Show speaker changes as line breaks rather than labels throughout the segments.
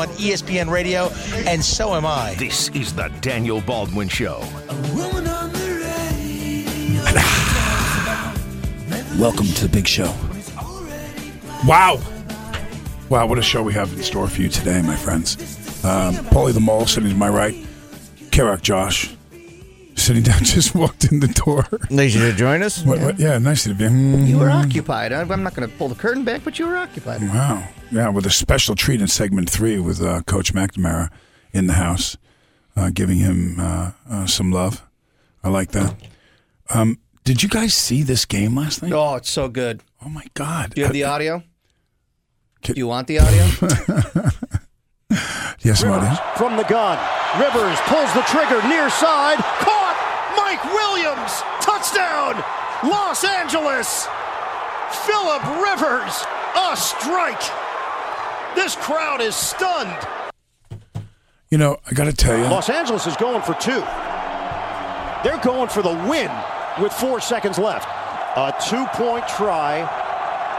on ESPN Radio, and so am I.
This is the Daniel Baldwin Show.
Welcome to the big show. Wow. Wow, what a show we have in store for you today, my friends. Um, Paulie the Mole sitting to my right. Kerak Josh sitting down, just walked in the door.
Nice to join us.
What, what, yeah, nice to be here.
You were occupied. I- I'm not going to pull the curtain back, but you were occupied.
Wow. Yeah, with a special treat in segment three with uh, Coach McNamara in the house, uh, giving him uh, uh, some love. I like that. Um, did you guys see this game last night?
Oh, it's so good.
Oh, my God.
Do you have the audio?
Can-
Do you want the audio?
Yes, Marty.
from the gun. Rivers pulls the trigger near side. Caught! Mike Williams! Touchdown! Los Angeles! Philip Rivers! A strike! This crowd is stunned.
You know, I got to tell you.
Los Angeles is going for two. They're going for the win with four seconds left. A two point try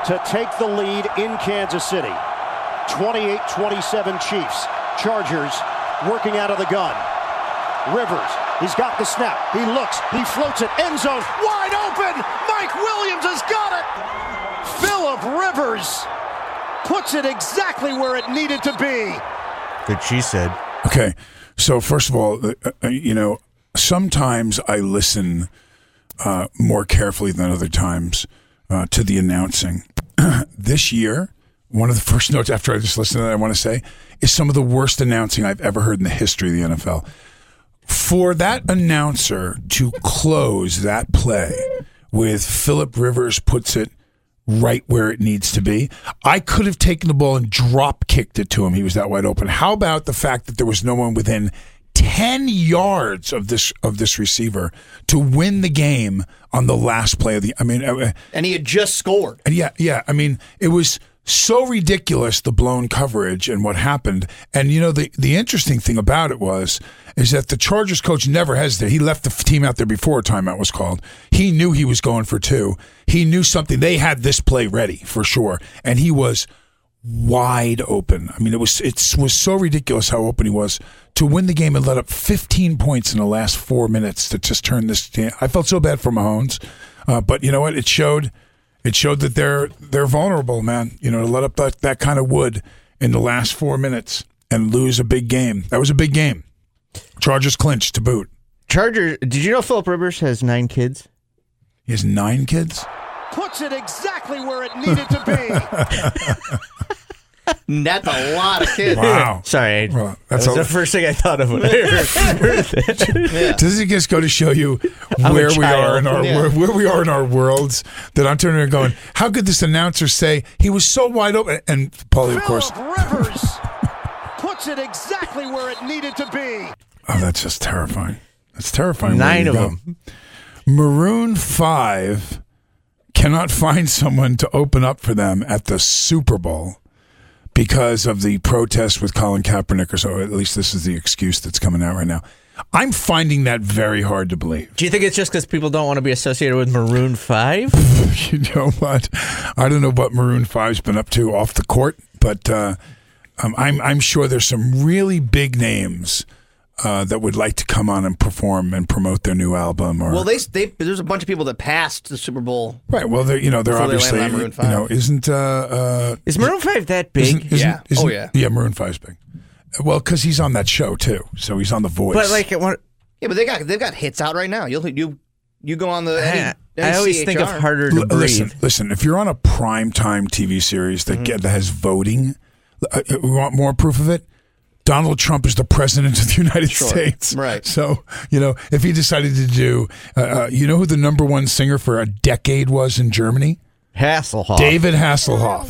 to take the lead in Kansas City. 28 27 Chiefs. Chargers working out of the gun. Rivers, he's got the snap. He looks, he floats it, end zone, wide open. Mike Williams has got it. Philip Rivers puts it exactly where it needed to be.
Good, she said.
Okay. So, first of all, uh, uh, you know, sometimes I listen uh, more carefully than other times uh, to the announcing. this year, one of the first notes after I just listened to that I want to say is some of the worst announcing I've ever heard in the history of the NFL. For that announcer to close that play with Philip Rivers puts it right where it needs to be. I could have taken the ball and drop kicked it to him. He was that wide open. How about the fact that there was no one within 10 yards of this of this receiver to win the game on the last play of the I mean uh,
And he had just scored.
and yeah, yeah. I mean, it was so ridiculous the blown coverage and what happened. And you know, the the interesting thing about it was is that the Chargers coach never hesitated. He left the team out there before a timeout was called. He knew he was going for two. He knew something. They had this play ready for sure, and he was wide open. I mean, it was it was so ridiculous how open he was to win the game and let up 15 points in the last four minutes to just turn this. I felt so bad for Mahomes, uh, but you know what? It showed. It showed that they're they're vulnerable, man. You know, to let up that, that kind of wood in the last four minutes and lose a big game. That was a big game. Chargers clinched to boot.
Chargers. did you know Philip Rivers has nine kids?
He has nine kids.
Puts it exactly where it needed to be.
That's a lot of kids.
Wow.
Sorry.
Well,
that
that's
was
a-
the first thing I thought of when I heard that.
Does it just go to show you
I'm a
where we are in
child.
our
Yeah.
where, where we are in our worlds? That I'm turning and going, how could this announcer say he was so wide open? And Paulie, of course,
Philip Rivers puts it exactly where it needed to be.
oh, that's just terrifying. That's terrifying.
Nine
Way
of
go.
them.
Maroon Five cannot find someone to open up for them at the Super Bowl because of the protest with Colin Kaepernick, or so. At least this is the excuse that's coming out right now. I'm finding that very hard to believe.
Do you think it's just because people don't want to be associated with Maroon 5?
you know what? I don't know what Maroon Five's been up to off the court, but uh, um, I'm I'm sure there's some really big names uh, that would like to come on and perform and promote their new album. Or
Well, they, they there's a bunch of people that passed the Super Bowl.
right. Well, they're you know they're
Before they
obviously
landed on Maroon
you know isn't uh, uh,
Is Maroon 5 that big?
isn't, isn't,
yeah.
isn't-
oh, yeah.
yeah. Maroon Five's big. Well, because he's on that show too, so he's on The Voice.
But like, what,
Yeah, but they got they've got hits out right now. You'll you you go on the.
I,
any,
I always think of harder to
L-
breathe.
listen, listen. If you're on a prime time TV series that get that has voting, uh, uh, we want more proof of it. Donald Trump is the president of the United States,
Right.
So you know, if he decided to do, uh, uh, you know, who the number one singer for a decade was in Germany?
Hasselhoff.
David Hasselhoff.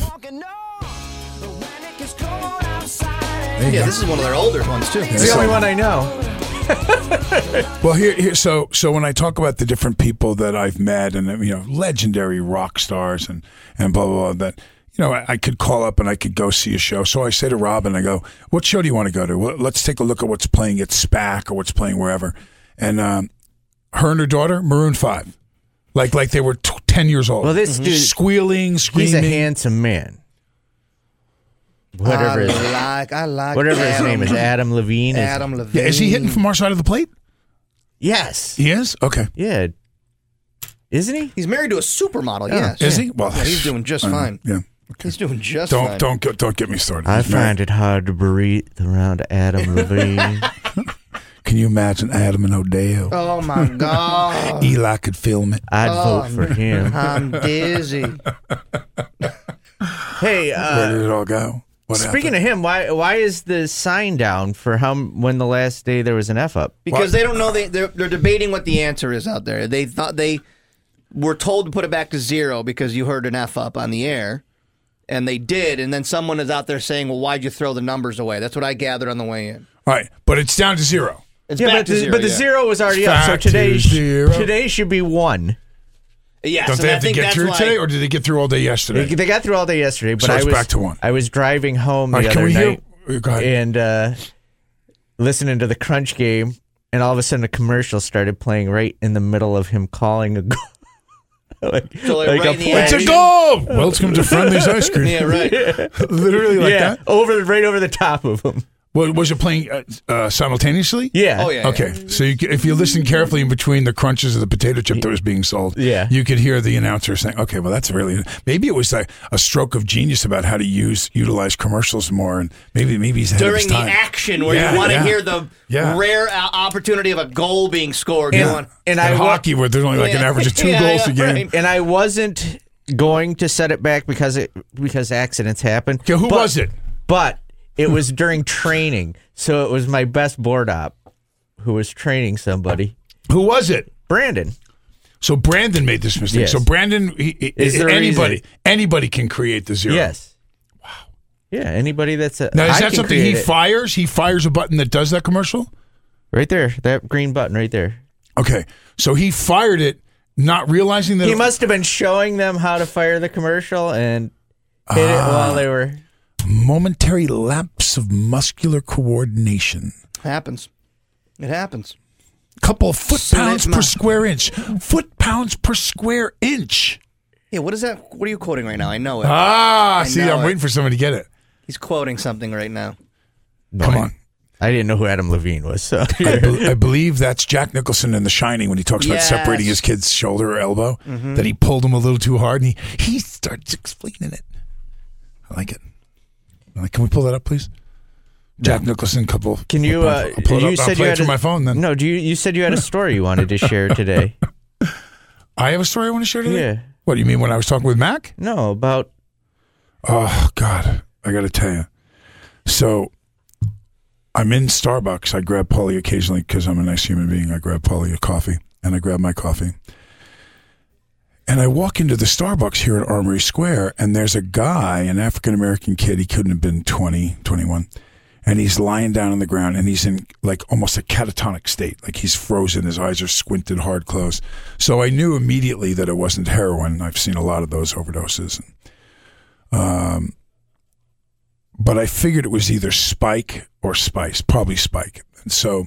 Yeah,
go.
this is one of their older ones too.
It's the only one I know.
Well, here, here. So, so when I talk about the different people that I've met, and you know, legendary rock stars, and and blah blah blah, that you know, I, I could call up and I could go see a show. So I say to Robin, I go, "What show do you want to go to? Well, let's take a look at what's playing at SPAC or what's playing wherever." And um, her and her daughter, Maroon Five, like like they were t- ten years old.
Well, this dude-
squealing, screaming.
He's a handsome man. Whatever,
I
his,
like, I like
whatever his name is, Adam Levine. is-
Adam Levine.
Yeah, is he hitting from our side of the plate?
Yes.
He is. Okay.
Yeah. Isn't he?
He's married to a supermodel.
Yeah.
Yes.
Is he? Well,
Yeah, he's doing just
I know.
fine.
Yeah.
He's doing just
Don't
fine.
don't get, don't get me started.
I
He's
find it hard to breathe around Adam Levine.
Can you imagine Adam and Odell?
Oh my god.
Eli could film it.
I'd
Oh,
vote for him.
I'm dizzy.
Hey,
Where
uh,
did it all go? What
speaking of him, why why is the sign down for how when the last day there was an F up?
Because they don't know they they're, they're debating what the answer is out there. They thought they were told to put it back to zero because you heard an F up on the air. And they did, and then someone is out there saying, "Well, why'd you throw the numbers away?" That's what I gathered on the way in.
All right, but it's down to zero.
It's
yeah,
back
but
to
the,
zero.
but the
yeah.
zero was already up. So
Back to
today sh-
zero.
today should be one.
Yes,
Don't
and
they
I
have to
think
get
that's
through
why-
today, or did they get through all day yesterday?
They, they got through all day yesterday, but
So
I
it's
was
back to one.
I was driving home the
All right, can
other
we hear-
night
Go ahead.
and uh, listening to the Crunch game, and all of a sudden a commercial started playing right in the middle of him calling a goal. like,
So, like, right in the
it's a
action.
goal. Welcome to Friendly's Ice Cream.
Yeah, right.
Literally like
yeah,
that.
over right over the top of him.
What, was it playing uh, uh, simultaneously?
Yeah.
Oh yeah.
Okay, so you, if you listen carefully in between the crunches of the potato chip that was being sold,
Yeah.
you could hear the announcer saying, "Okay, well, that's really maybe it was like a stroke of genius about how to use utilize commercials more, and maybe maybe he's ahead
During
his
the action where
Yeah,
you want to
yeah.
hear the
Yeah.
rare o- opportunity of a goal being scored. You
And, and
In
I wa-
hockey, where there's only like an average of two
Yeah,
goals
yeah,
a game.
right.
and I wasn't going to set it back because it because accidents happen.
Okay, who
But-
was it?
But it was during training, so it was my best board op who was training somebody.
Who was it?
Brandon.
So Brandon made this mistake.
Yes.
So Brandon, he,
Is the
anybody,
reason.
anybody can create the zero.
Yes. Wow. Yeah. Anybody that's a
Now is
I
that something he
it.
fires? He fires a button that does that commercial.
right there? That green button right there.
Okay, so he fired it, not realizing that
He
it-
must have been showing them how to fire the commercial and hit it
Ah.
while they were.
Momentary lapse of muscular coordination.
happens. It happens.
Couple of foot
So
pounds per square inch. Foot pounds per square inch.
Yeah, what is that? What are you quoting right now? I know it.
Ah,
I
see, I'm
it.
waiting for somebody to get it.
He's quoting something right now.
Come on.
I didn't know who Adam Levine was. So
I, be- I believe that's Jack Nicholson in The Shining when he talks about separating his kid's shoulder or elbow.
Mhm.
That he pulled him a little too hard, and he he starts explaining it. I like it. Like, can we pull that up, please? Jack Nicholson, couple.
Can you? Uh,
I'll pull it
you said you had a-
my phone. Then
No, do you? You said you had a story you wanted to share today.
I have a story I want to share today.
Yeah.
What do you mean when I was talking with Mac?
No, about
Oh God, I got to tell you. So, I'm in Starbucks. I grab Polly occasionally because I'm a nice human being. I grab Polly a coffee, and I grab my coffee. And I walk into the Starbucks here at Armory Square, and there's a guy, an African American kid. He couldn't have been 20, 21. And he's lying down on the ground, and he's in like almost a catatonic state. Like he's frozen. His eyes are squinted, hard closed. So I knew immediately that it wasn't heroin. I've seen a lot of those overdoses. Um, but I figured it was either Spike or Spice, probably Spike. And so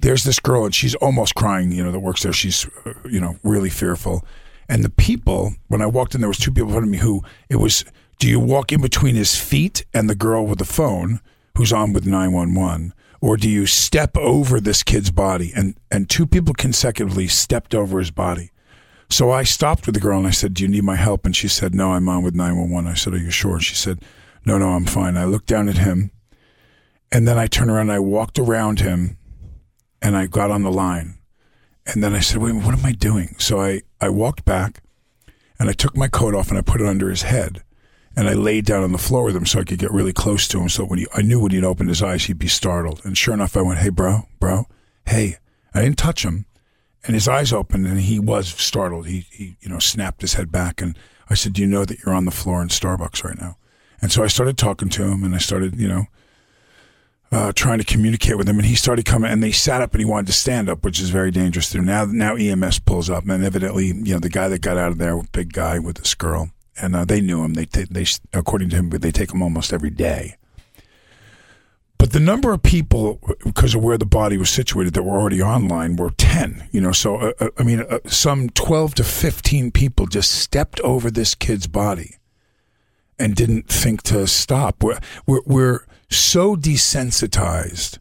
there's this girl, and she's almost crying. You know, that works there. She's, uh, you know, really fearful. And the people, when I walked in, there was two people in front of me who it was. Do you walk in between his feet and the girl with the phone who's on with nine one one, or do you step over this kid's body? And and two people consecutively stepped over his body. So I stopped with the girl and I said, "Do you need my help?" And she said, "No, I'm on with 911." I said, "Are you sure?" And she said, "No, no, I'm fine." I looked down at him, and then I turned around and I walked around him, and I got on the line, and then I said, "Wait, what am I doing?" So I I walked back, and I took my coat off and I put it under his head, and I laid down on the floor with him so I could get really close to him. So when he, I knew when he'd open his eyes, he'd be startled. And sure enough, I went, "Hey, bro, bro, hey." I didn't touch him and his eyes opened and he was startled. He, he, you know, snapped his head back and I said, "Do you know that you're on the floor in Starbucks right now?" And so I started talking to him and I started, you know, uh, trying to communicate with him, and he started coming, and they sat up, and he wanted to stand up, which is very dangerous to. Now, now EMS pulls up, and evidently, you know, the guy that got out of there, big guy with this girl, and uh, they knew him. They, ta- they, according to him, they take him almost every day. But the number of people, because of where the body was situated, that were already online were 10. You know, so, uh, uh, I mean, uh, some 12 to 15 people just stepped over this kid's body and didn't think to stop. We're, we're, we're so desensitized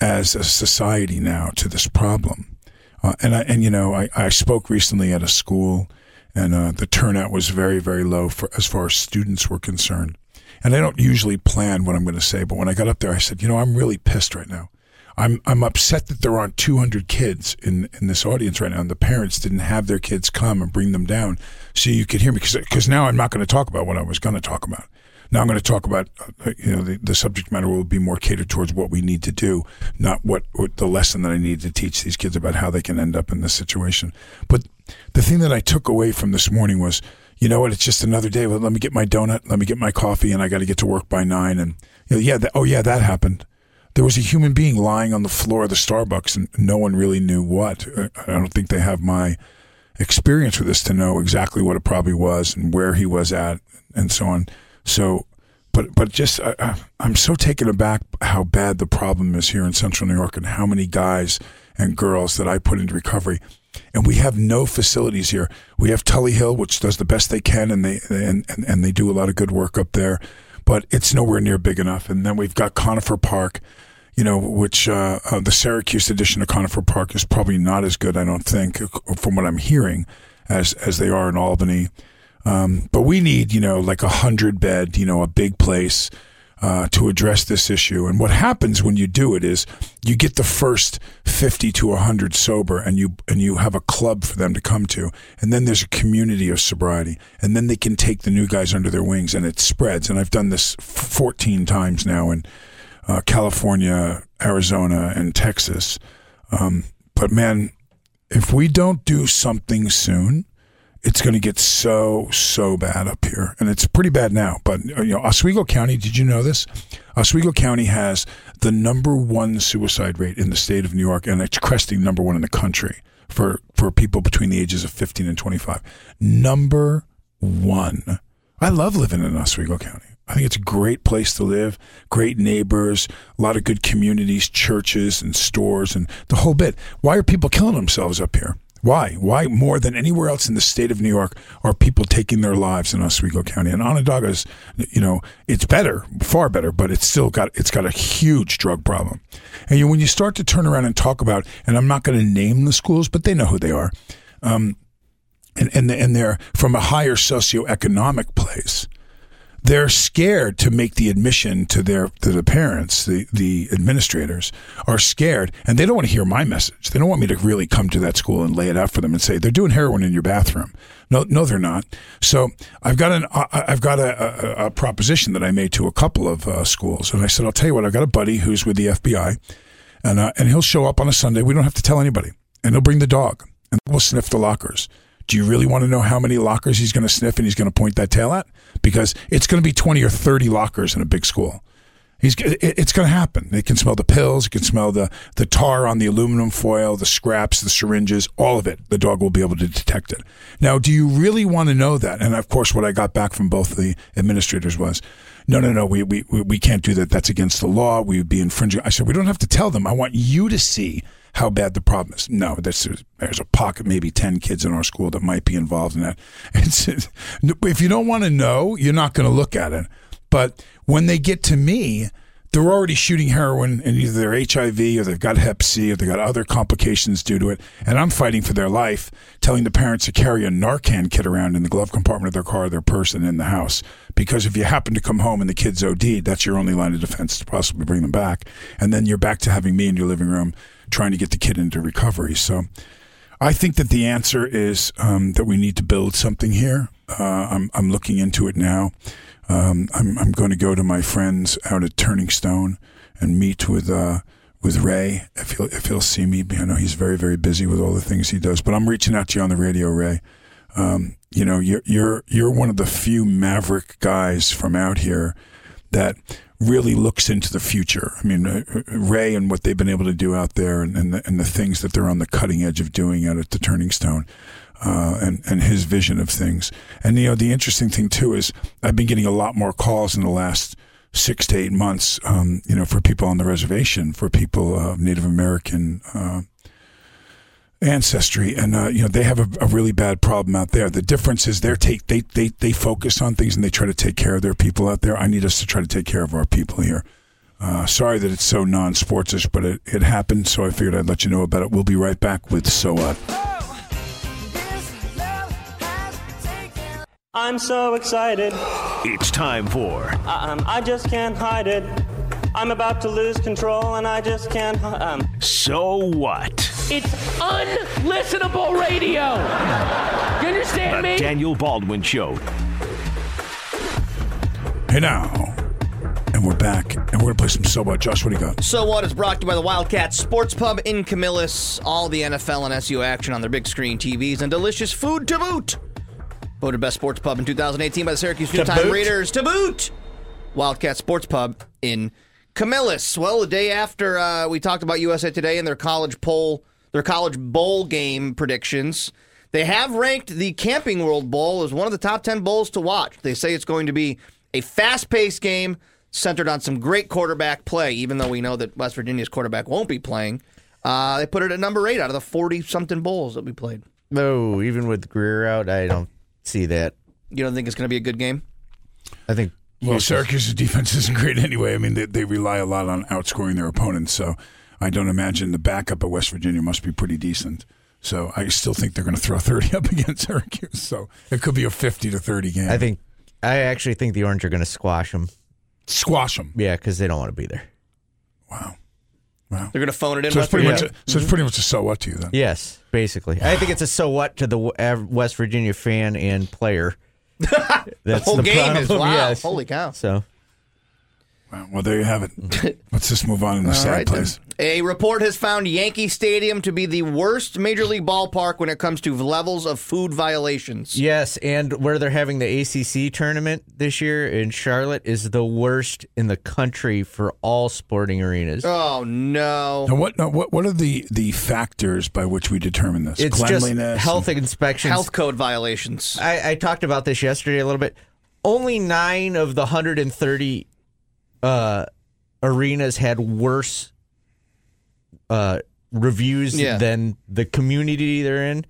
as a society now to this problem. Uh, and I, and you know, I, I spoke recently at a school, and uh, the turnout was very, very low for as far as students were concerned. And I don't usually plan what I'm going to say, but when I got up there, I said, you know, I'm really pissed right now. I'm I'm upset that there aren't 200 kids in in this audience right now, and the parents didn't have their kids come and bring them down so you could hear me because because now I'm not going to talk about what I was going to talk about. Now I'm going to talk about uh, you know the, the subject matter will be more catered towards what we need to do, not what, what the lesson that I need to teach these kids about how they can end up in this situation. But the thing that I took away from this morning was you know what? It's just another day. Well, let me get my donut. Let me get my coffee, and I got to get to work by nine. And you know, yeah, that, oh yeah, that happened. There was a human being lying on the floor of the Starbucks, and no one really knew what. I don't think they have my experience with this to know exactly what it probably was and where he was at, and so on. So, but but just I, I'm so taken aback how bad the problem is here in Central New York, and how many guys and girls that I put into recovery and we have no facilities here. We have Tully Hill, which does the best they can, and they and, and, and they do a lot of good work up there, but it's nowhere near big enough. And then we've got Conifer Park, you know, which uh, uh, the Syracuse edition of Conifer Park is probably not as good, I don't think, from what I'm hearing, as as they are in Albany. Um, but we need, you know, like a hundred bed, you know, a big place uh, to address this issue. And what happens when you do it is you get the first 50 to 100 sober and you and you have a club for them to come to. And then there's a community of sobriety. And then they can take the new guys under their wings and it spreads. And I've done this 14 times now in uh, California, Arizona, and Texas. Um, but man, if we don't do something soon, it's going to get so so bad up here, and it's pretty bad now. But you know, Oswego County. Did you know this? Oswego County has the number one suicide rate in the state of New York, and it's cresting number one in the country for for people between the ages of 15 and 25. Number one. I love living in Oswego County. I think it's a great place to live, great neighbors, a lot of good communities, churches and stores and the whole bit. Why are people killing themselves up here? Why? Why more than anywhere else in the state of New York are people taking their lives in Oswego County? And Onondaga's, you know, it's better, far better, but it's still got it's got a huge drug problem. And you, when you start to turn around and talk about, and I'm not going to name the schools, but they know who they are, um, and and and they're from a higher socioeconomic place they're scared to make the admission to their to the parents the the administrators are scared and they don't want to hear my message. They don't want me to really come to that school and lay it out for them and say they're doing heroin in your bathroom. No no they're not. So i've got an i've got a, a, a proposition that i made to a couple of uh, schools and i said i'll tell you what i've got a buddy who's with the fbi and uh, and he'll show up on a sunday. We don't have to tell anybody and he'll bring the dog and we'll sniff the lockers do you really want to know how many lockers he's going to sniff and he's going to point that tail at? Because it's going to be 20 or 30 lockers in a big school. He's, it's going to happen. They can smell the pills. You can smell the, the tar on the aluminum foil, the scraps, the syringes, all of it. The dog will be able to detect it. Now, do you really want to know that? And of course, what I got back from both the administrators was, no, no, no, we, we, we can't do that. That's against the law. We would be infringing. I said, we don't have to tell them. I want you to see how bad the problem is. No, there's, there's a pocket, maybe 10 kids in our school that might be involved in that. It's, if you don't want to know, you're not going to look at it. But when they get to me, they're already shooting heroin and either they're HIV or they've got Hep C or they've got other complications due to it. And I'm fighting for their life, telling the parents to carry a Narcan kit around in the glove compartment of their car, their purse, in the house. Because if you happen to come home and the kid's OD'd, that's your only line of defense to possibly bring them back. And then you're back to having me in your living room trying to get the kid into recovery. So I think that the answer is um, that we need to build something here. Uh, I'm, I'm looking into it now. Um, I'm, I'm going to go to my friends out at Turning Stone and meet with uh, with Ray if he'll if he'll see me. I know he's very very busy with all the things he does, but I'm reaching out to you on the radio, Ray. Um, you know, you're you're you're one of the few maverick guys from out here that really looks into the future. I mean, uh, Ray and what they've been able to do out there, and and the, and the things that they're on the cutting edge of doing out at the Turning Stone. Uh, and and his vision of things, and you know the interesting thing too is I've been getting a lot more calls in the last six to eight months, um, you know, for people on the reservation, for people of Native American uh, ancestry, and uh, you know they have a, a, really bad problem out there. The difference is they take they, they they focus on things and they try to take care of their people out there. I need us to try to take care of our people here. Uh, sorry that it's so non-sportsish, but it, it happened, so I figured I'd let you know about it. We'll be right back with So What.
I'm so excited.
It's time for.
Um, I just can't hide it. I'm about to lose control and I just can't. Um.
So what?
It's unlistenable radio. You understand
the
me?
Daniel Baldwin Show.
Hey now. And we're back, and we're going to play some So What. Josh, what do you got?
So What is brought to you by the Wildcat Sports Pub in Camillus. All the NFL and SU action on their big screen TVs and delicious food to boot. Voted best sports pub in 2018 by the Syracuse New Time Readers. To boot! Wildcat Sports Pub in Camillus. Well, the day after uh, we talked about USA Today and their college poll, their college bowl game predictions, they have ranked the Camping World Bowl as one of the top 10 bowls to watch. They say it's going to be a fast paced game centered on some great quarterback play, even though we know that West Virginia's quarterback won't be playing. Uh, they put it at number eight out of the 40 something bowls that we played.
No, even with Grier out, I don't see that.
You don't think it's going to be a good game?
I think.
Well, Syracuse's defense isn't great anyway. I mean, they, they rely a lot on outscoring their opponents, so I don't imagine the backup at West Virginia must be pretty decent. So I still think they're going to throw 30 up against Syracuse. So it could be a 50 to 30 game.
I think. I actually think the Orange are going to squash them.
Squash them.
Yeah, because they don't want to be there.
Wow. Wow.
They're going to phone it in.
So it's pretty
Virginia.
much. A, so it's mm-hmm. pretty much a so what to you then.
Yes, basically. I think it's a so what to the West Virginia fan and player.
the whole
the
game
problem,
is wow.
yes.
Holy cow.
So
Wow. Well, there you have it. Let's just move on in the
All
sad
right, then.
place.
A report has found Yankee Stadium to be the worst Major League ballpark when it comes to levels of food violations.
yes, and where they're having the ACC tournament this year in Charlotte is the worst in the country for all sporting arenas.
Oh no!
Now, what, now, what what are the, the factors by which we determine this?
It's just
Cleanliness.
health inspections.
Health code violations.
I, I talked about this yesterday a little bit. Only nine of the 130 uh, arenas had worse uh, reviews
Yeah.
than the community they're in,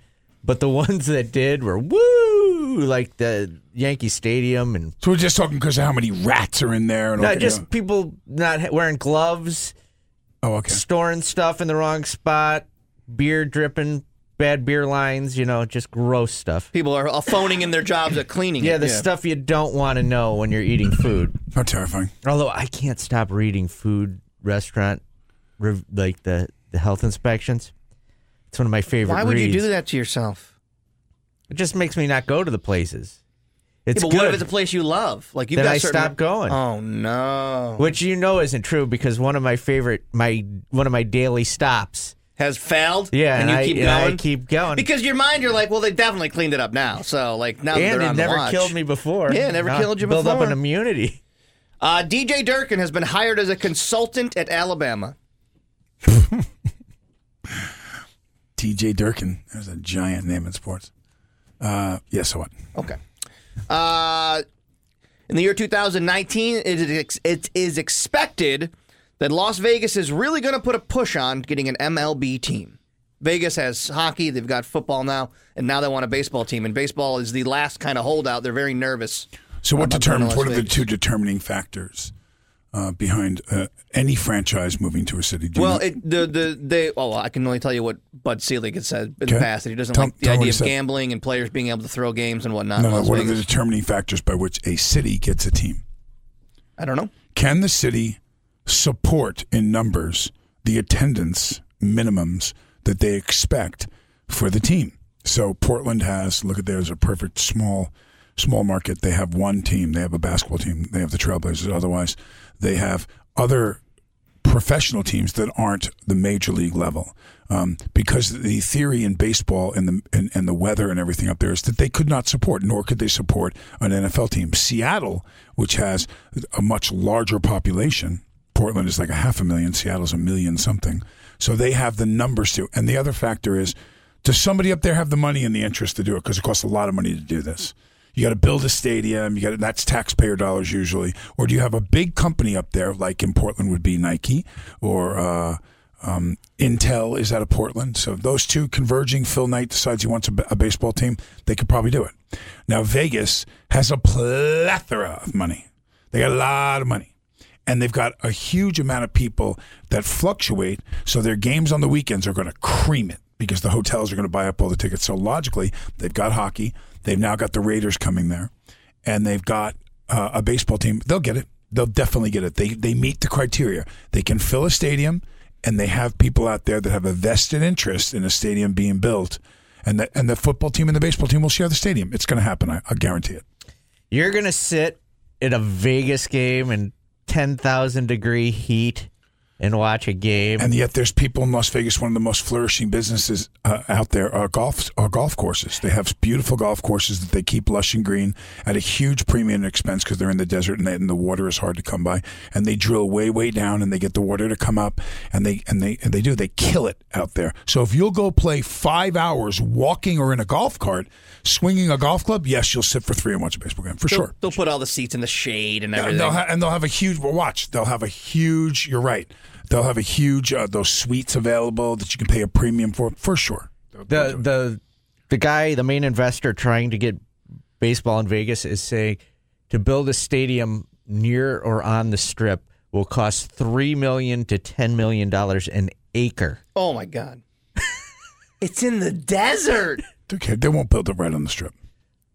but the ones that did were woo, like the Yankee Stadium and
So we're just talking because of how many rats are in there. And all-
not just people not wearing gloves,
oh, okay.
storing stuff in the wrong spot, beer dripping, bad beer lines, you know, just gross stuff.
People are phoning in their jobs at cleaning.
Yeah,
it.
the stuff you don't want to know when you're eating food.
How terrifying.
Although I can't stop reading food restaurant rev- like the the health inspections. It's one of my favorite.
Why would you do that to yourself?
It just makes me not go to the places. It's
yeah, but
good.
what if it's a place you love? Like you've
Then
got
I
certain-
stop going.
Oh no!
Which you know isn't true because one of my favorite my one of my daily stops.
Has failed.
Yeah,
and,
and
you
I-
keep
and I
going.
keep going.
because your mind, you're like, well, they definitely cleaned it up now. So like now that
and
they're
it
on
never
the watch.
killed me before.
Yeah, never
Now
killed you before.
Build up an immunity.
Uh, DJ Durkin has been hired as a consultant at Alabama.
TJ Durkin. There's a giant name in sports. Uh, yeah, so what?
Okay. Uh, in the year 2019, it is, ex- it is expected that Las Vegas is really going to put a push on getting an MLB team. Vegas has hockey, they've got football now, and now they want a baseball team. And baseball is the last kind of holdout. They're very nervous.
So what
about going to
determines? What are the two determining factors uh, behind uh, any franchise moving to a city? Do
Well, it, the the they oh I can only tell you what Bud Selig had said in
Okay.
the past that he doesn't
Tell-
like the
tell me what
idea of gambling and players being able to throw games and whatnot.
no, no. What are the determining factors by which a city gets a team?
I don't know.
Can the city support in numbers the attendance minimums that they expect for the team? So Portland has look at there's a perfect small small market. They have one team. They have a basketball team. They have the Trailblazers. Otherwise, they have other professional teams that aren't the major league level. Um, because the theory in baseball and the and, and the weather and everything up there is that they could not support, nor could they support an NFL team. Seattle, which has a much larger population, Portland is like a half a million, Seattle's a million something. So they have the numbers to. And the other factor is, does somebody up there have the money and the interest to do it? Because it costs a lot of money to do this. You got to build a stadium. You got that's taxpayer dollars usually. Or do you have a big company up there, like in Portland would be Nike or uh, um, Intel is out of Portland. So those two converging. Phil Knight decides he wants a baseball team. They could probably do it. Now Vegas has a plethora of money. They got a lot of money and they've got a huge amount of people that fluctuate. So their games on the weekends are going to cream it because the hotels are going to buy up all the tickets. So logically, they've got hockey. They've now got the Raiders coming there, and they've got uh, a baseball team. They'll get it. They'll definitely get it. They they meet the criteria. They can fill a stadium, and they have people out there that have a vested interest in a stadium being built. And the, and the football team and the baseball team will share the stadium. It's going to happen. I, I guarantee it.
You're going to sit at a Vegas game and 10,000 degree heat and watch a game.
And yet, there's people in Las Vegas. One of the most flourishing businesses uh, out there are golf are golf courses. They have beautiful golf courses that they keep lush and green at a huge premium expense because they're in the desert and, they, and, the water is hard to come by. And they drill way way down and they get the water to come up and they and they and they do they kill it out there. So if you'll go play five hours walking or in a golf cart, swinging a golf club, yes, you'll sit for three and watch a baseball game for
they'll,
sure.
They'll put all the seats in the shade and everything.
And they'll, ha- and they'll have a huge. Well, watch. They'll have a huge. You're right. They'll have a huge uh, those suites available that you can pay a premium for for sure.
The the the guy, the main investor trying to get baseball in Vegas is saying to build a stadium near or on the strip will cost three million to ten million dollars an acre.
Oh my god. it's in the desert.
Okay, they won't build it right on the strip.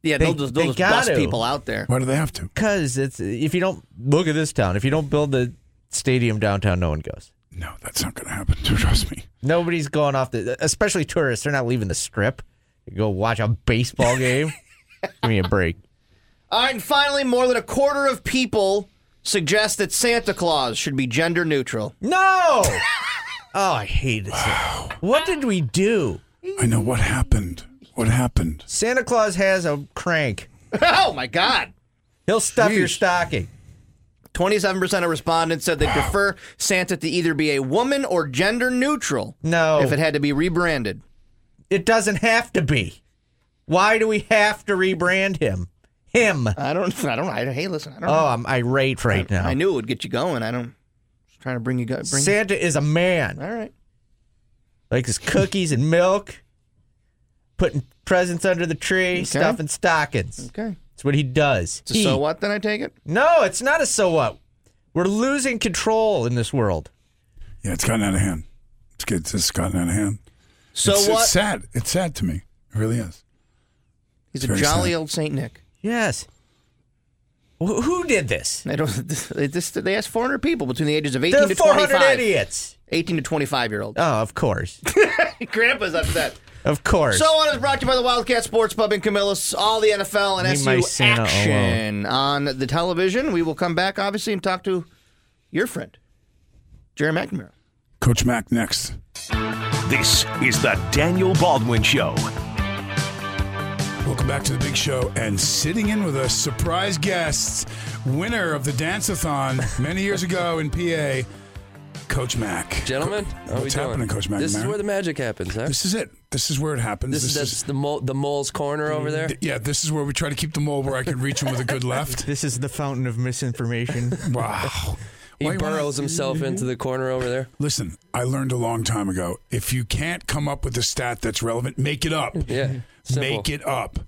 Yeah, they'll just, they'll just bust people out there.
Why do they have to?
Because it's if you don't look at this town, if you don't build the stadium downtown, no one goes.
No, that's not going to happen. Trust me.
Nobody's going off the, especially tourists. They're not leaving the strip to go watch a baseball game. Give me a break.
All right, and finally, more than a quarter of people suggest that Santa Claus should be gender neutral.
No. oh, I hate this. What did we do?
I know what happened. What happened?
Santa Claus has a crank.
oh my God!
He'll stuff your stocking.
27% of respondents said they prefer Santa to either be a woman or gender neutral.
No.
If it had to be rebranded.
It doesn't have to be. Why do we have to rebrand him? Him.
I don't I don't I, hey listen, I don't
Oh,
know.
I'm irate right
I,
now.
I knew it would get you going. I don't just trying to bring you bring
Santa is a man.
All right.
Like his cookies and milk, putting presents under the tree, stuffing stockings.
Okay.
That's what he does.
So,
He-
so what then I take it?
No, it's not a so what. We're losing control in this world.
Yeah, it's gotten out of hand. It's good. It's just gotten out of hand.
So
it's,
what?
It's sad. It's sad to me. It really is.
He's
It's
a jolly
sad.
old Saint Nick.
Yes. Wh- Who did this?
They don't. They, just, they asked 400 people between the ages of 18
They're
to
400
25.
idiots.
18 to 25 year olds.
Oh, of course.
Grandpa's upset.
Of course.
So on is brought to you by the Wildcat Sports Pub in Camillus. All the NFL and
Leave my
SU
Santa
action on the television. We will come back, obviously, and talk to your friend, Gerry McNamara.
Coach Mac next.
This is the Daniel Baldwin Show.
Welcome back to the big show and sitting in with us, surprise guests, winner of the dance-a-thon many years ago in PA, Coach Mac.
Gentlemen, how we
what's
doing?
happening, Coach Mac?
This is where the magic happens, huh?
This is it. This is where it happens.
This, is that's the mole, the mole's corner over there.
yeah, this is where we try to keep the mole where I can reach him with a good left.
This is the fountain of misinformation.
Wow.
He
Why you wanna-
burrows himself into the corner over there.
Listen, I learned a long time ago. If you can't come up with a stat that's relevant, make it up.
Yeah, simple.
Make it up.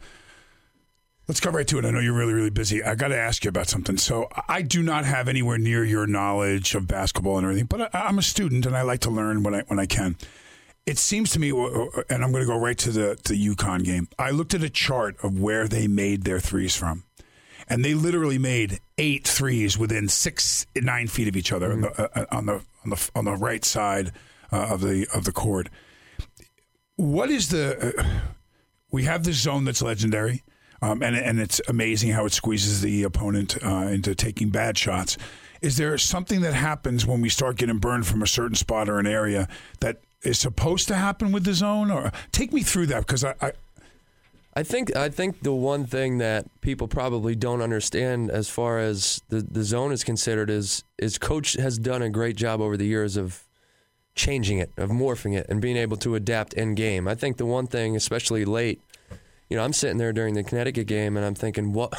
Let's go right to it. I know you're really, really busy. I got to ask you about something. So, I do not have anywhere near your knowledge of basketball and everything, but I, I'm a student and I like to learn when I when I can. It seems to me, and I'm going to go right to the the UConn game. I looked at a chart of where they made their threes from, and they literally made eight threes within six nine feet of each other on, the, uh, on the on the on the right side uh, of the of the court. What is the? Uh, we have this zone that's legendary, um, and and it's amazing how it squeezes the opponent uh, into taking bad shots. is there something that happens when we start getting burned from a certain spot or an area that is supposed to happen with the zone? Or take me through that because I, I
I think I think the one thing that people probably don't understand as far as the, the zone is considered is is coach has done a great job over the years of changing it, of morphing it, and being able to adapt in game. I think the one thing, especially late, you know, I'm sitting there during the Connecticut game and I'm thinking, what?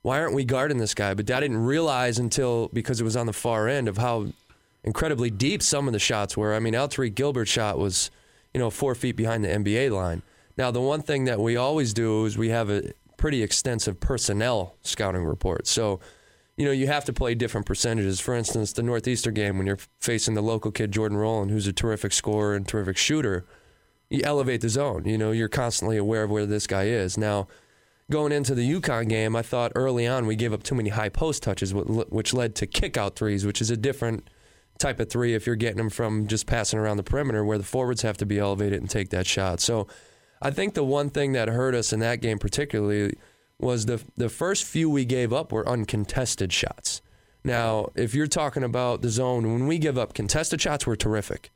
Why aren't we guarding this guy? But I didn't realize until because it was on the far end of how incredibly deep some of the shots were. I mean, Alterique Gilbert's shot was, you know, four feet behind the NBA line. Now, the one thing that we always do is we have a pretty extensive personnel scouting report. So, you know, you have to play different percentages. For instance, the Northeastern game, when you're facing the local kid, Jordan Roland, who's a terrific scorer and terrific shooter, you elevate the zone. You know, you're constantly aware of where this guy is. Now, going into the UConn game, I thought early on we gave up too many high post touches, which led to kick out threes, which is a different type of three if you're getting them from just passing around the perimeter, where the forwards have to be elevated and take that shot. So I think the one thing that hurt us in that game particularly was the the first few we gave up were uncontested shots. Now, if you're talking about the zone, when we give up contested shots, we're terrific.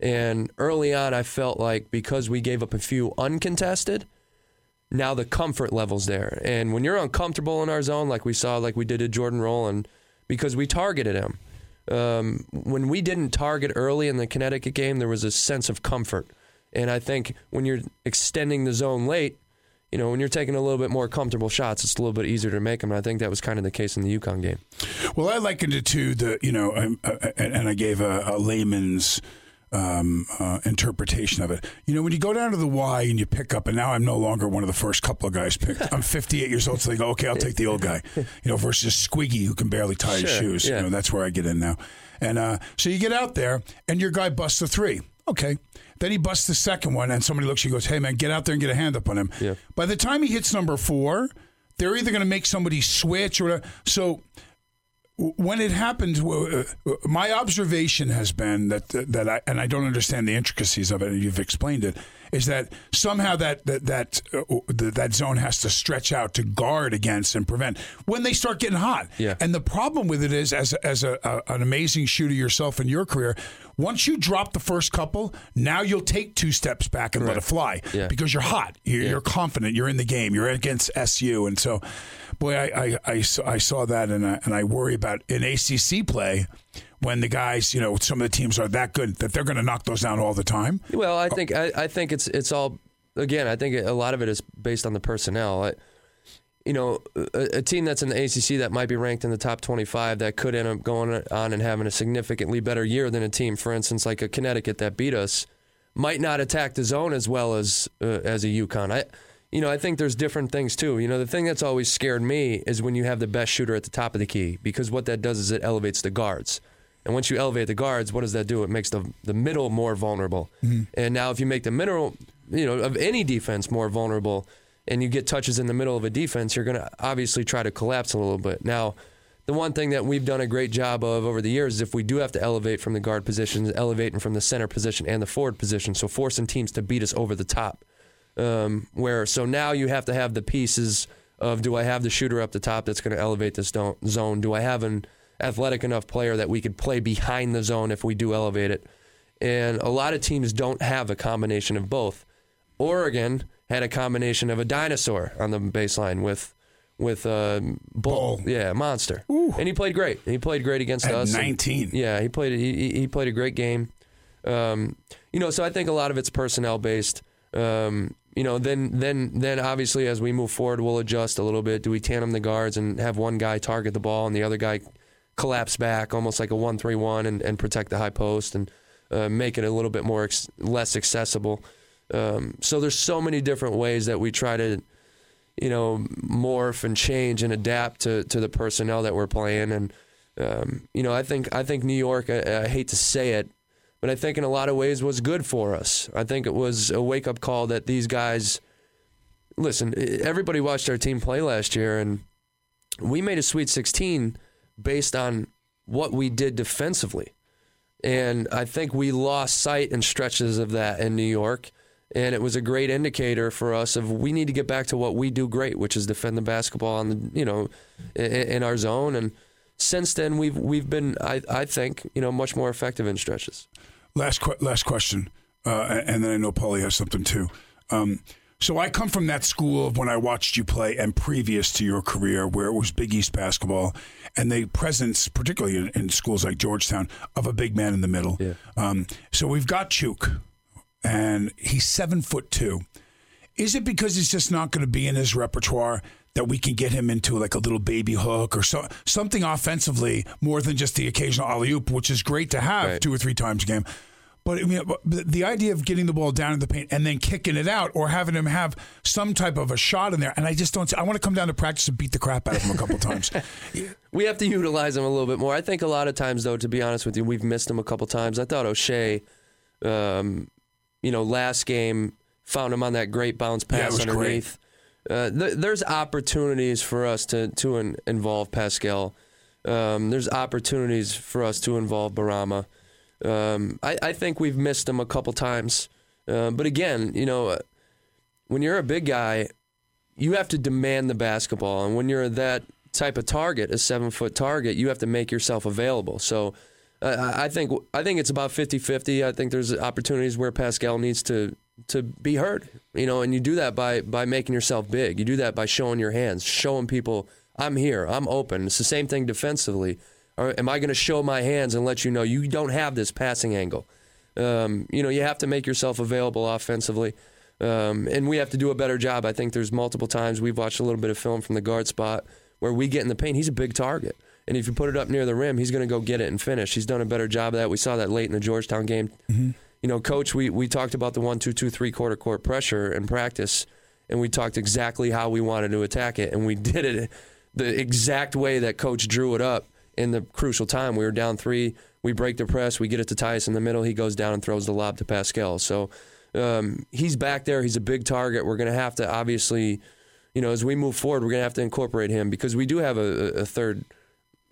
And early on, I felt like because we gave up a few uncontested, now the comfort level's there. And when you're uncomfortable in our zone, like we saw, like we did to Jordan Roland, because we targeted him. Um, when we didn't target early in the Connecticut game, there was a sense of comfort. And I think when you're extending the zone late, you know, when you're taking a little bit more comfortable shots, it's a little bit easier to make them. And I think that was kind of the case in the UConn game.
Well, I likened it to the, you know, uh, and I gave a, a layman's um, uh, interpretation of it. You know, when you go down to the Y and you pick up, and now I'm no longer one of the first couple of guys picked. I'm 58 years old, so they go, okay, I'll take the old guy. You know, versus Squiggy who can barely tie his shoes.
yeah.
You know, that's where I get in now. And uh, so you get out there, and your guy busts a three. Okay. Then he busts the second one, and somebody looks, he goes, hey, man, get out there and get a hand up on him. Yeah. By the time he hits number four, they're either going to make somebody switch or so when it happened, uh, my observation has been that that I and I don't understand the intricacies of it. and You've explained it. Is that somehow that that that, uh, that zone has to stretch out to guard against and prevent when they start getting hot.
Yeah.
And the problem with it is, as as a, a, an amazing shooter yourself in your career, once you drop the first couple, now you'll take two steps back and let it fly
Yeah.
because you're hot. You're, you're confident. You're in the game. You're against SU, and so, boy, I I, I, saw, I saw that, and I, and I worry about in ACC play when the guys, you know, some of the teams are that good that they're going to knock those down all the time.
Well, I think I, I think it's it's all again. I think a lot of it is based on the personnel. I, you know, a, a team that's in the ACC that might be ranked in the top 25 that could end up going on and having a significantly better year than a team, for instance, like a Connecticut that beat us, might not attack the zone as well as uh, as a UConn. I, you know, I think there's different things too. You know, the thing that's always scared me is when you have the best shooter at the top of the key because what that does is it elevates the guards. And once you elevate the guards, what does that do? It makes the the middle more vulnerable. And now if you make the middle, you know, of any defense more vulnerable and you get touches in the middle of a defense, you're going to obviously try to collapse a little bit. Now, the one thing that we've done a great job of over the years is if we do have to elevate from the guard positions, elevating from the center position and the forward position, so forcing teams to beat us over the top. Um, where so now you have to have the pieces of do I have the shooter up the top that's going to elevate this zone? Do I have an athletic enough player that we could play behind the zone if we do elevate it? And a lot of teams don't have a combination of both. Oregon had a combination of a dinosaur on the baseline with with uh, Bull, yeah, monster, and he played great. He played great against
At
us. and-
19.
yeah, he played. He- he played a great game. Um, you know, so I think a lot of it's personnel based. Um, you know, then then then obviously as we move forward, we'll adjust a little bit. Do we tandem the guards and have one guy target the ball and the other guy collapse back, almost like a one-three-one, and, and protect the high post and uh, make it a little bit more ex- less accessible. Um, so there's so many different ways that we try to, you know, morph and change and adapt to, to the personnel that we're playing. And um, you know, I think I think New York. I, I hate to say it, but I think in a lot of ways was good for us. I think it was a wake up call that these guys. Listen, everybody watched our team play last year, and we made a Sweet 16 based on what we did defensively. And I think we lost sight and stretches of that in New York. And it was a great indicator for us of we need to get back to what we do great, which is defend the basketball on the you know in, in our zone. And since then we've we've been I, I think you know much more effective in stretches.
Last que- last question, uh, and then I know Paulie has something too. Um, so I come from that school of when I watched you play, and previous to your career, where it was Big East basketball, and the presence, particularly in, in schools like Georgetown, of a big man in the middle.
Yeah.
Um, so we've got Chuk, and he's seven foot two. Is it because he's just not going to be in his repertoire that we can get him into like a little baby hook or so, something offensively more than just the occasional alley oop, which is great to have
Right.
two or three times a game. But I mean, the idea of getting the ball down in the paint and then kicking it out, or having him have some type of a shot in there, and I just don't. I want to come down to practice and beat the crap out of him a couple times.
We have to utilize him a little bit more. I think a lot of times, though, to be honest with you, we've missed him a couple times. I thought Oshae, um, you know, last game found him on that great bounce pass
great.
underneath. Uh, th- there's opportunities for us to to in- involve Paschal. Um, there's opportunities for us to involve Bourama. Um, I, I think we've missed him a couple times. Um, but again, you know, uh, when you're a big guy, you have to demand the basketball. And when you're that type of target, a seven foot target, you have to make yourself available. So uh, I I think I think it's about 50 50. I think there's opportunities where Paschal needs to to be heard, you know, and you do that by by making yourself big. You do that by showing your hands, showing people I'm here, I'm open. It's the same thing defensively. Or am I going to show my hands and let you know you don't have this passing angle? Um, you know, you have to make yourself available offensively. Um, and we have to do a better job. I think there's multiple times we've watched a little bit of film from the guard spot where we get in the paint. He's a big target. And if you put it up near the rim, he's going to go get it and finish. He's done a better job of that. We saw that late in the Georgetown game. You know, coach, we, we talked about the one, two, two, three quarter court pressure in practice, and we talked exactly how we wanted to attack it. And we did it the exact way that coach drew it up in the crucial time. We were down three. We break the press. We get it to Tyus in the middle. He goes down and throws the lob to Paschal. So um, he's back there. He's a big target. We're going to have to obviously, you know, as we move forward, we're going to have to incorporate him because we do have a, a third,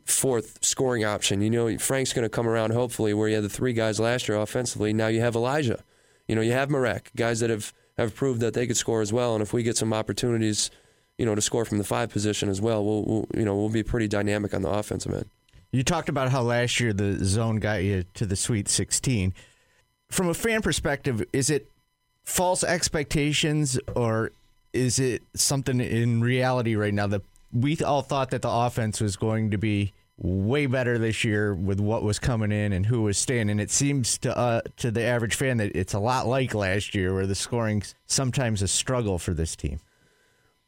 fourth scoring option. You know, Frank's going to come around hopefully where you had the three guys last year offensively. Now you have Elijah. You know, you have Marek, guys that have, have proved that they could score as well. And if we get some opportunities, you know, to score from the five position as well, we'll, we'll you know, we'll be pretty dynamic on the offensive end.
You talked about how last year the zone got you to the Sweet 16. From a fan perspective, is it false expectations or is it something in reality right now that we all thought that the offense was going to be way better this year with what was coming in and who was staying and it seems to uh, to the average fan that it's a lot like last year where the scoring's sometimes a struggle for this team.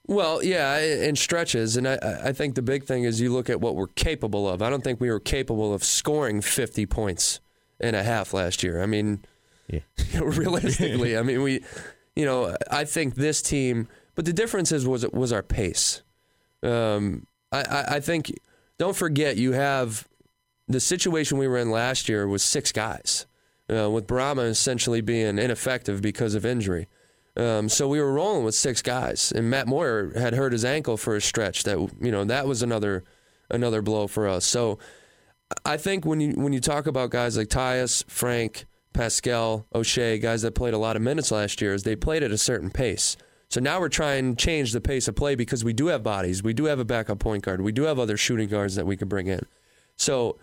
Well, yeah, in stretches, and I, I think the big thing is you look at what we're capable of. I don't think we were capable of scoring 50 points and a half last year. I mean,
yeah.
realistically, I mean, we, you know, I think this team, but the difference is was was our pace. Um, I, I, I think, don't forget, you have the situation we were in last year was six guys, uh, with Bourama essentially being ineffective because of injury. Um, so we were rolling with six guys, and Matt Moyer had hurt his ankle for a stretch. That you know that was another another blow for us. So I think when you when you talk about guys like Tyus, Frank, Paschal, Oshae, guys that played a lot of minutes last year, is they played at a certain pace. So now we're trying to change the pace of play because we do have bodies, we do have a backup point guard, we do have other shooting guards that we could bring in. So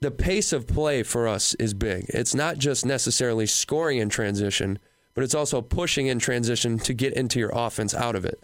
the pace of play for us is big. It's not just necessarily scoring in transition, but it's also pushing in transition to get into your offense out of it.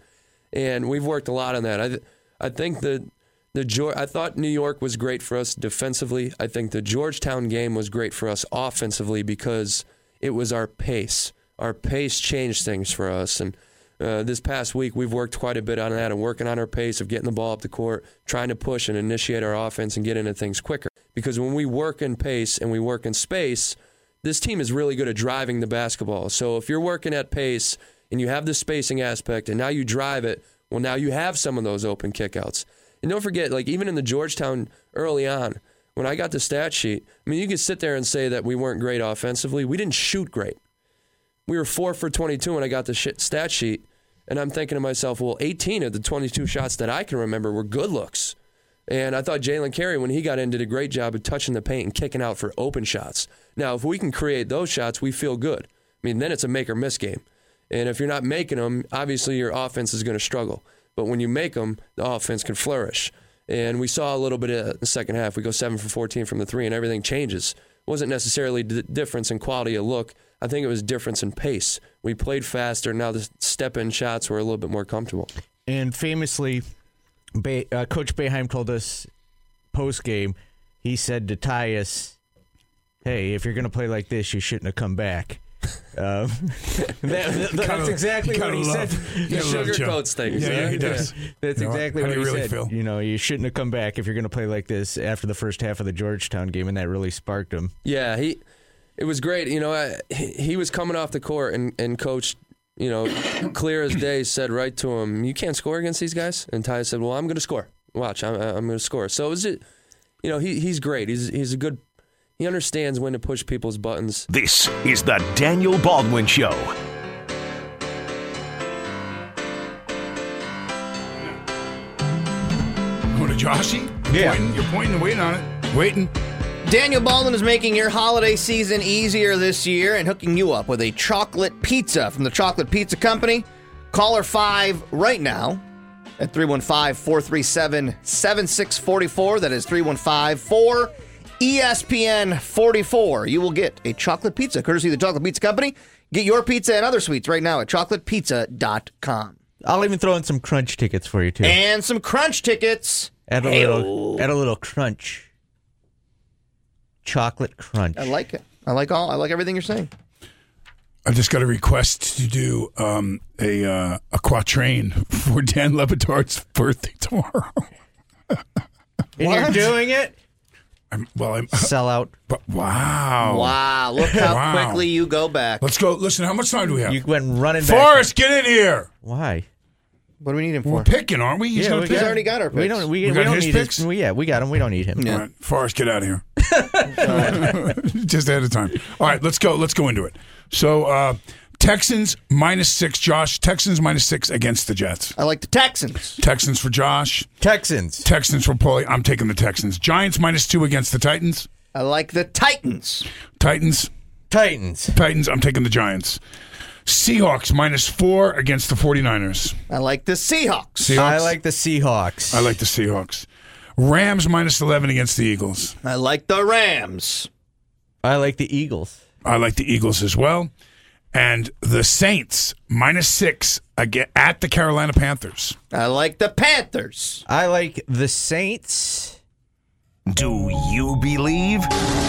And we've worked a lot on that. I I think the the Geor- I thought New York was great for us defensively. I think the Georgetown game was great for us offensively because it was our pace. Our pace changed things for us and uh, this past week, we've worked quite a bit on that and working on our pace of getting the ball up the court, trying to push and initiate our offense and get into things quicker. Because when we work in pace and we work in space, this team is really good at driving the basketball. So if you're working at pace and you have the spacing aspect and now you drive it, well, now you have some of those open kickouts. And don't forget, like even in the Georgetown early on, when I got the stat sheet, I mean, you could sit there and say that we weren't great offensively. We didn't shoot great. We were four for 22 when I got the shit stat sheet. And I'm thinking to myself, well, 18 of the 22 shots that I can remember were good looks. And I thought Jalen Carey, when he got in, did a great job of touching the paint and kicking out for open shots. Now, if we can create those shots, we feel good. I mean, then it's a make or miss game. And if you're not making them, obviously your offense is going to struggle. But when you make them, the offense can flourish. And we saw a little bit of the second half. We go seven for 14 from the three, and everything changes. It wasn't necessarily the difference in quality of look. I think it was difference in pace. We played faster. Now the step in shots were a little bit more comfortable.
And famously, Bay, uh, Coach Boeheim told us post game, he said to Tyus, "Hey, if you're going to play like this, you shouldn't have come back." Um, that- that- that's
Kinda-
exactly what he
love-
said.
you gotta love Joe.
sugarcoats things.
Yeah, yeah,
huh?
he does.
That's
You know,
exactly what he
you really
said.
feel?
You know, you shouldn't have come back if you're going to play like this after the first half of the Georgetown game, and that really sparked him.
Yeah, he. It was great. You know, I, he, he was coming off the court, and and coach, you know, clear as day, said right to him, "You can't score against these guys." And Ty said, "Well, I'm going to score. Watch, I'm, uh, I'm going to score." So it was it. You know, he he's great. He's he's a good. He understands when to push people's buttons.
This is the Daniel Baldwin Show.
Going to Joshy? You're
Yeah.
Pointing, you're pointing and waiting on it. Waiting.
Daniel Baldwin is making your holiday season easier this year and hooking you up with a chocolate pizza from the Chocolate Pizza Company. Caller 5 right now at 315 437 7644. That is 315 4 ESPN 44. You will get a chocolate pizza courtesy of the Chocolate Pizza Company. Get your pizza and other sweets right now at chocolatepizza.com.
I'll even throw in some crunch tickets for you too.
And some crunch tickets.
add a
Hey-o.
little, add a little crunch. Chocolate crunch.
I like it. I like all. I like everything you're saying.
I just got a request to do um, a uh, a quatrain for Dan Le Batard's birthday tomorrow.
And you're doing it?
I'm, well, I'm
Sell out.
But wow,
Wow, look how
Wow.
quickly you go back.
Let's go. Listen, how much time do we have?
You went running back.
Forrest, get in here.
Why?
What do we need him
We're
for?
picking, aren't we? He's
Yeah,
gonna
we
pick.
He's already got our picks.
We don't. We,
We
we,
got
don't
his
need
picks?
his. Yeah, we got him. We don't need him.
All right, Forrest, get out of here. Just ahead of time. All right, let's go. Let's go into it. So, uh, Texans minus six. Josh, Texans minus six against the Jets.
I like the Texans.
Texans for Josh.
Texans.
Texans for Paulie. I'm taking the Texans. Giants minus two against the Titans.
I like the Titans.
Titans.
Titans.
Titans. I'm taking the Giants. Seahawks minus four against the 49ers.
I like the Seahawks.
Seahawks.
I like the Seahawks.
I like the Seahawks. Rams minus 11 against the Eagles.
I like the Rams.
I like the Eagles.
I like the Eagles as well. And the Saints minus six again at the Carolina Panthers.
I like the Panthers.
I like the Saints.
Do you believe?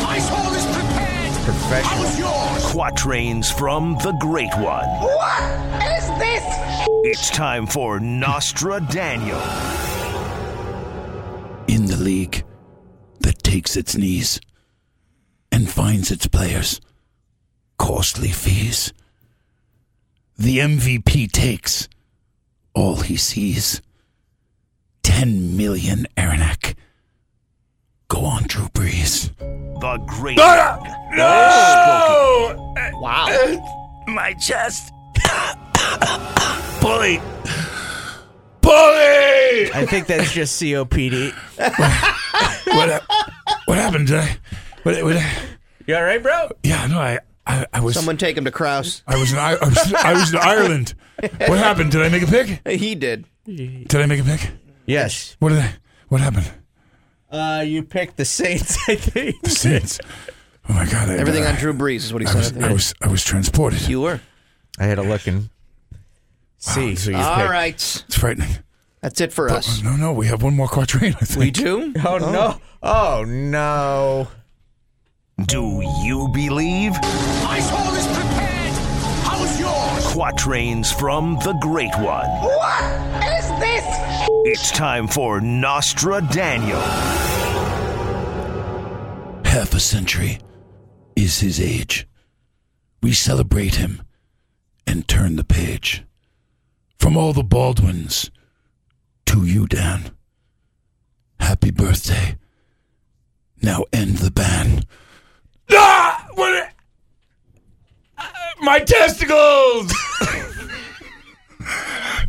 My soul is prepared.
Professional.
How's yours?
Quatrains from the Great One.
What is this?
It's time for Nostra Daniel.
In the league that takes its knees and finds its players costly fees, the MVP takes all he sees. 10 million Aranak. Go on, Drew Brees.
The Great
Ah!
One.
No!
Wow.
My chest. Bully. Bully!
I think that's just COPD.
what, hap- what happened? Did I, what, what,
You all right, bro?
yeah, no, I, I, I was.
Someone take him to Crouse.
I was in I, I was, I was in Ireland. What happened? Did I make a pick?
He did.
Did I make a pick?
Yes.
What did I? What happened?
Uh, you picked the Saints, I think.
The Saints. Oh my God! I,
Everything
I,
on Drew Brees is what he
I was,
said.
I was, I was transported.
You were.
I had a look and see who you
All
picked.
right.
It's frightening.
That's it for us.
No, no, we have one more quatrain. I think.
We do?
Oh, oh, no. Oh, no.
Do you believe?
My soul is prepared. How's yours?
Quatrains from the Great One.
What is this?
It's time for Nostra Daniel.
Half a century is his age. We celebrate him and turn the page. From all the Baldwins to you, Dan. Happy birthday. Now end the ban. Ah! What? Uh, my testicles!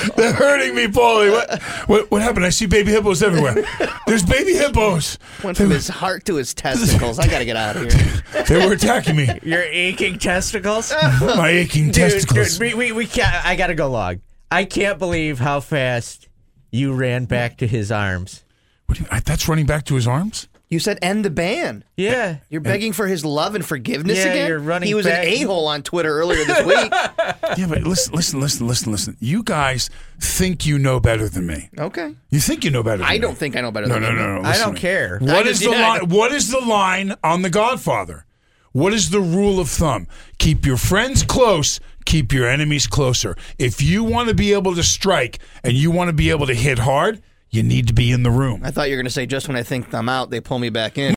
They're hurting me, Paulie. What, what? What happened? I see baby hippos everywhere. There's baby hippos.
Went from his heart to his testicles. I got to get out of here.
They were attacking me.
Your aching testicles?
My aching
Dude,
testicles.
dude, we, we, we can't. I got to go log. I can't believe how fast you ran back to his arms.
What do you, that's running back to his arms.
You said end the ban.
Yeah.
You're begging for his love and forgiveness
Yeah,
again?
you're running
he was
back-
an a-hole on Twitter earlier this week.
Yeah, but listen, listen, listen, listen, listen. You guys think you know better than me.
okay.
You think you know better. Than me?
I don't think I know better
No,
than
no,
you.
no, no.
I
listen
don't
me.
care.
What
I
is the
yeah, I
line? What is the line on The Godfather? What is the rule of thumb? Keep your friends close. Keep your enemies closer. If you want to be able to strike and you want to be able to hit hard, you need to be in the room.
I thought you were going to say just when I think I'm out, they pull me back in.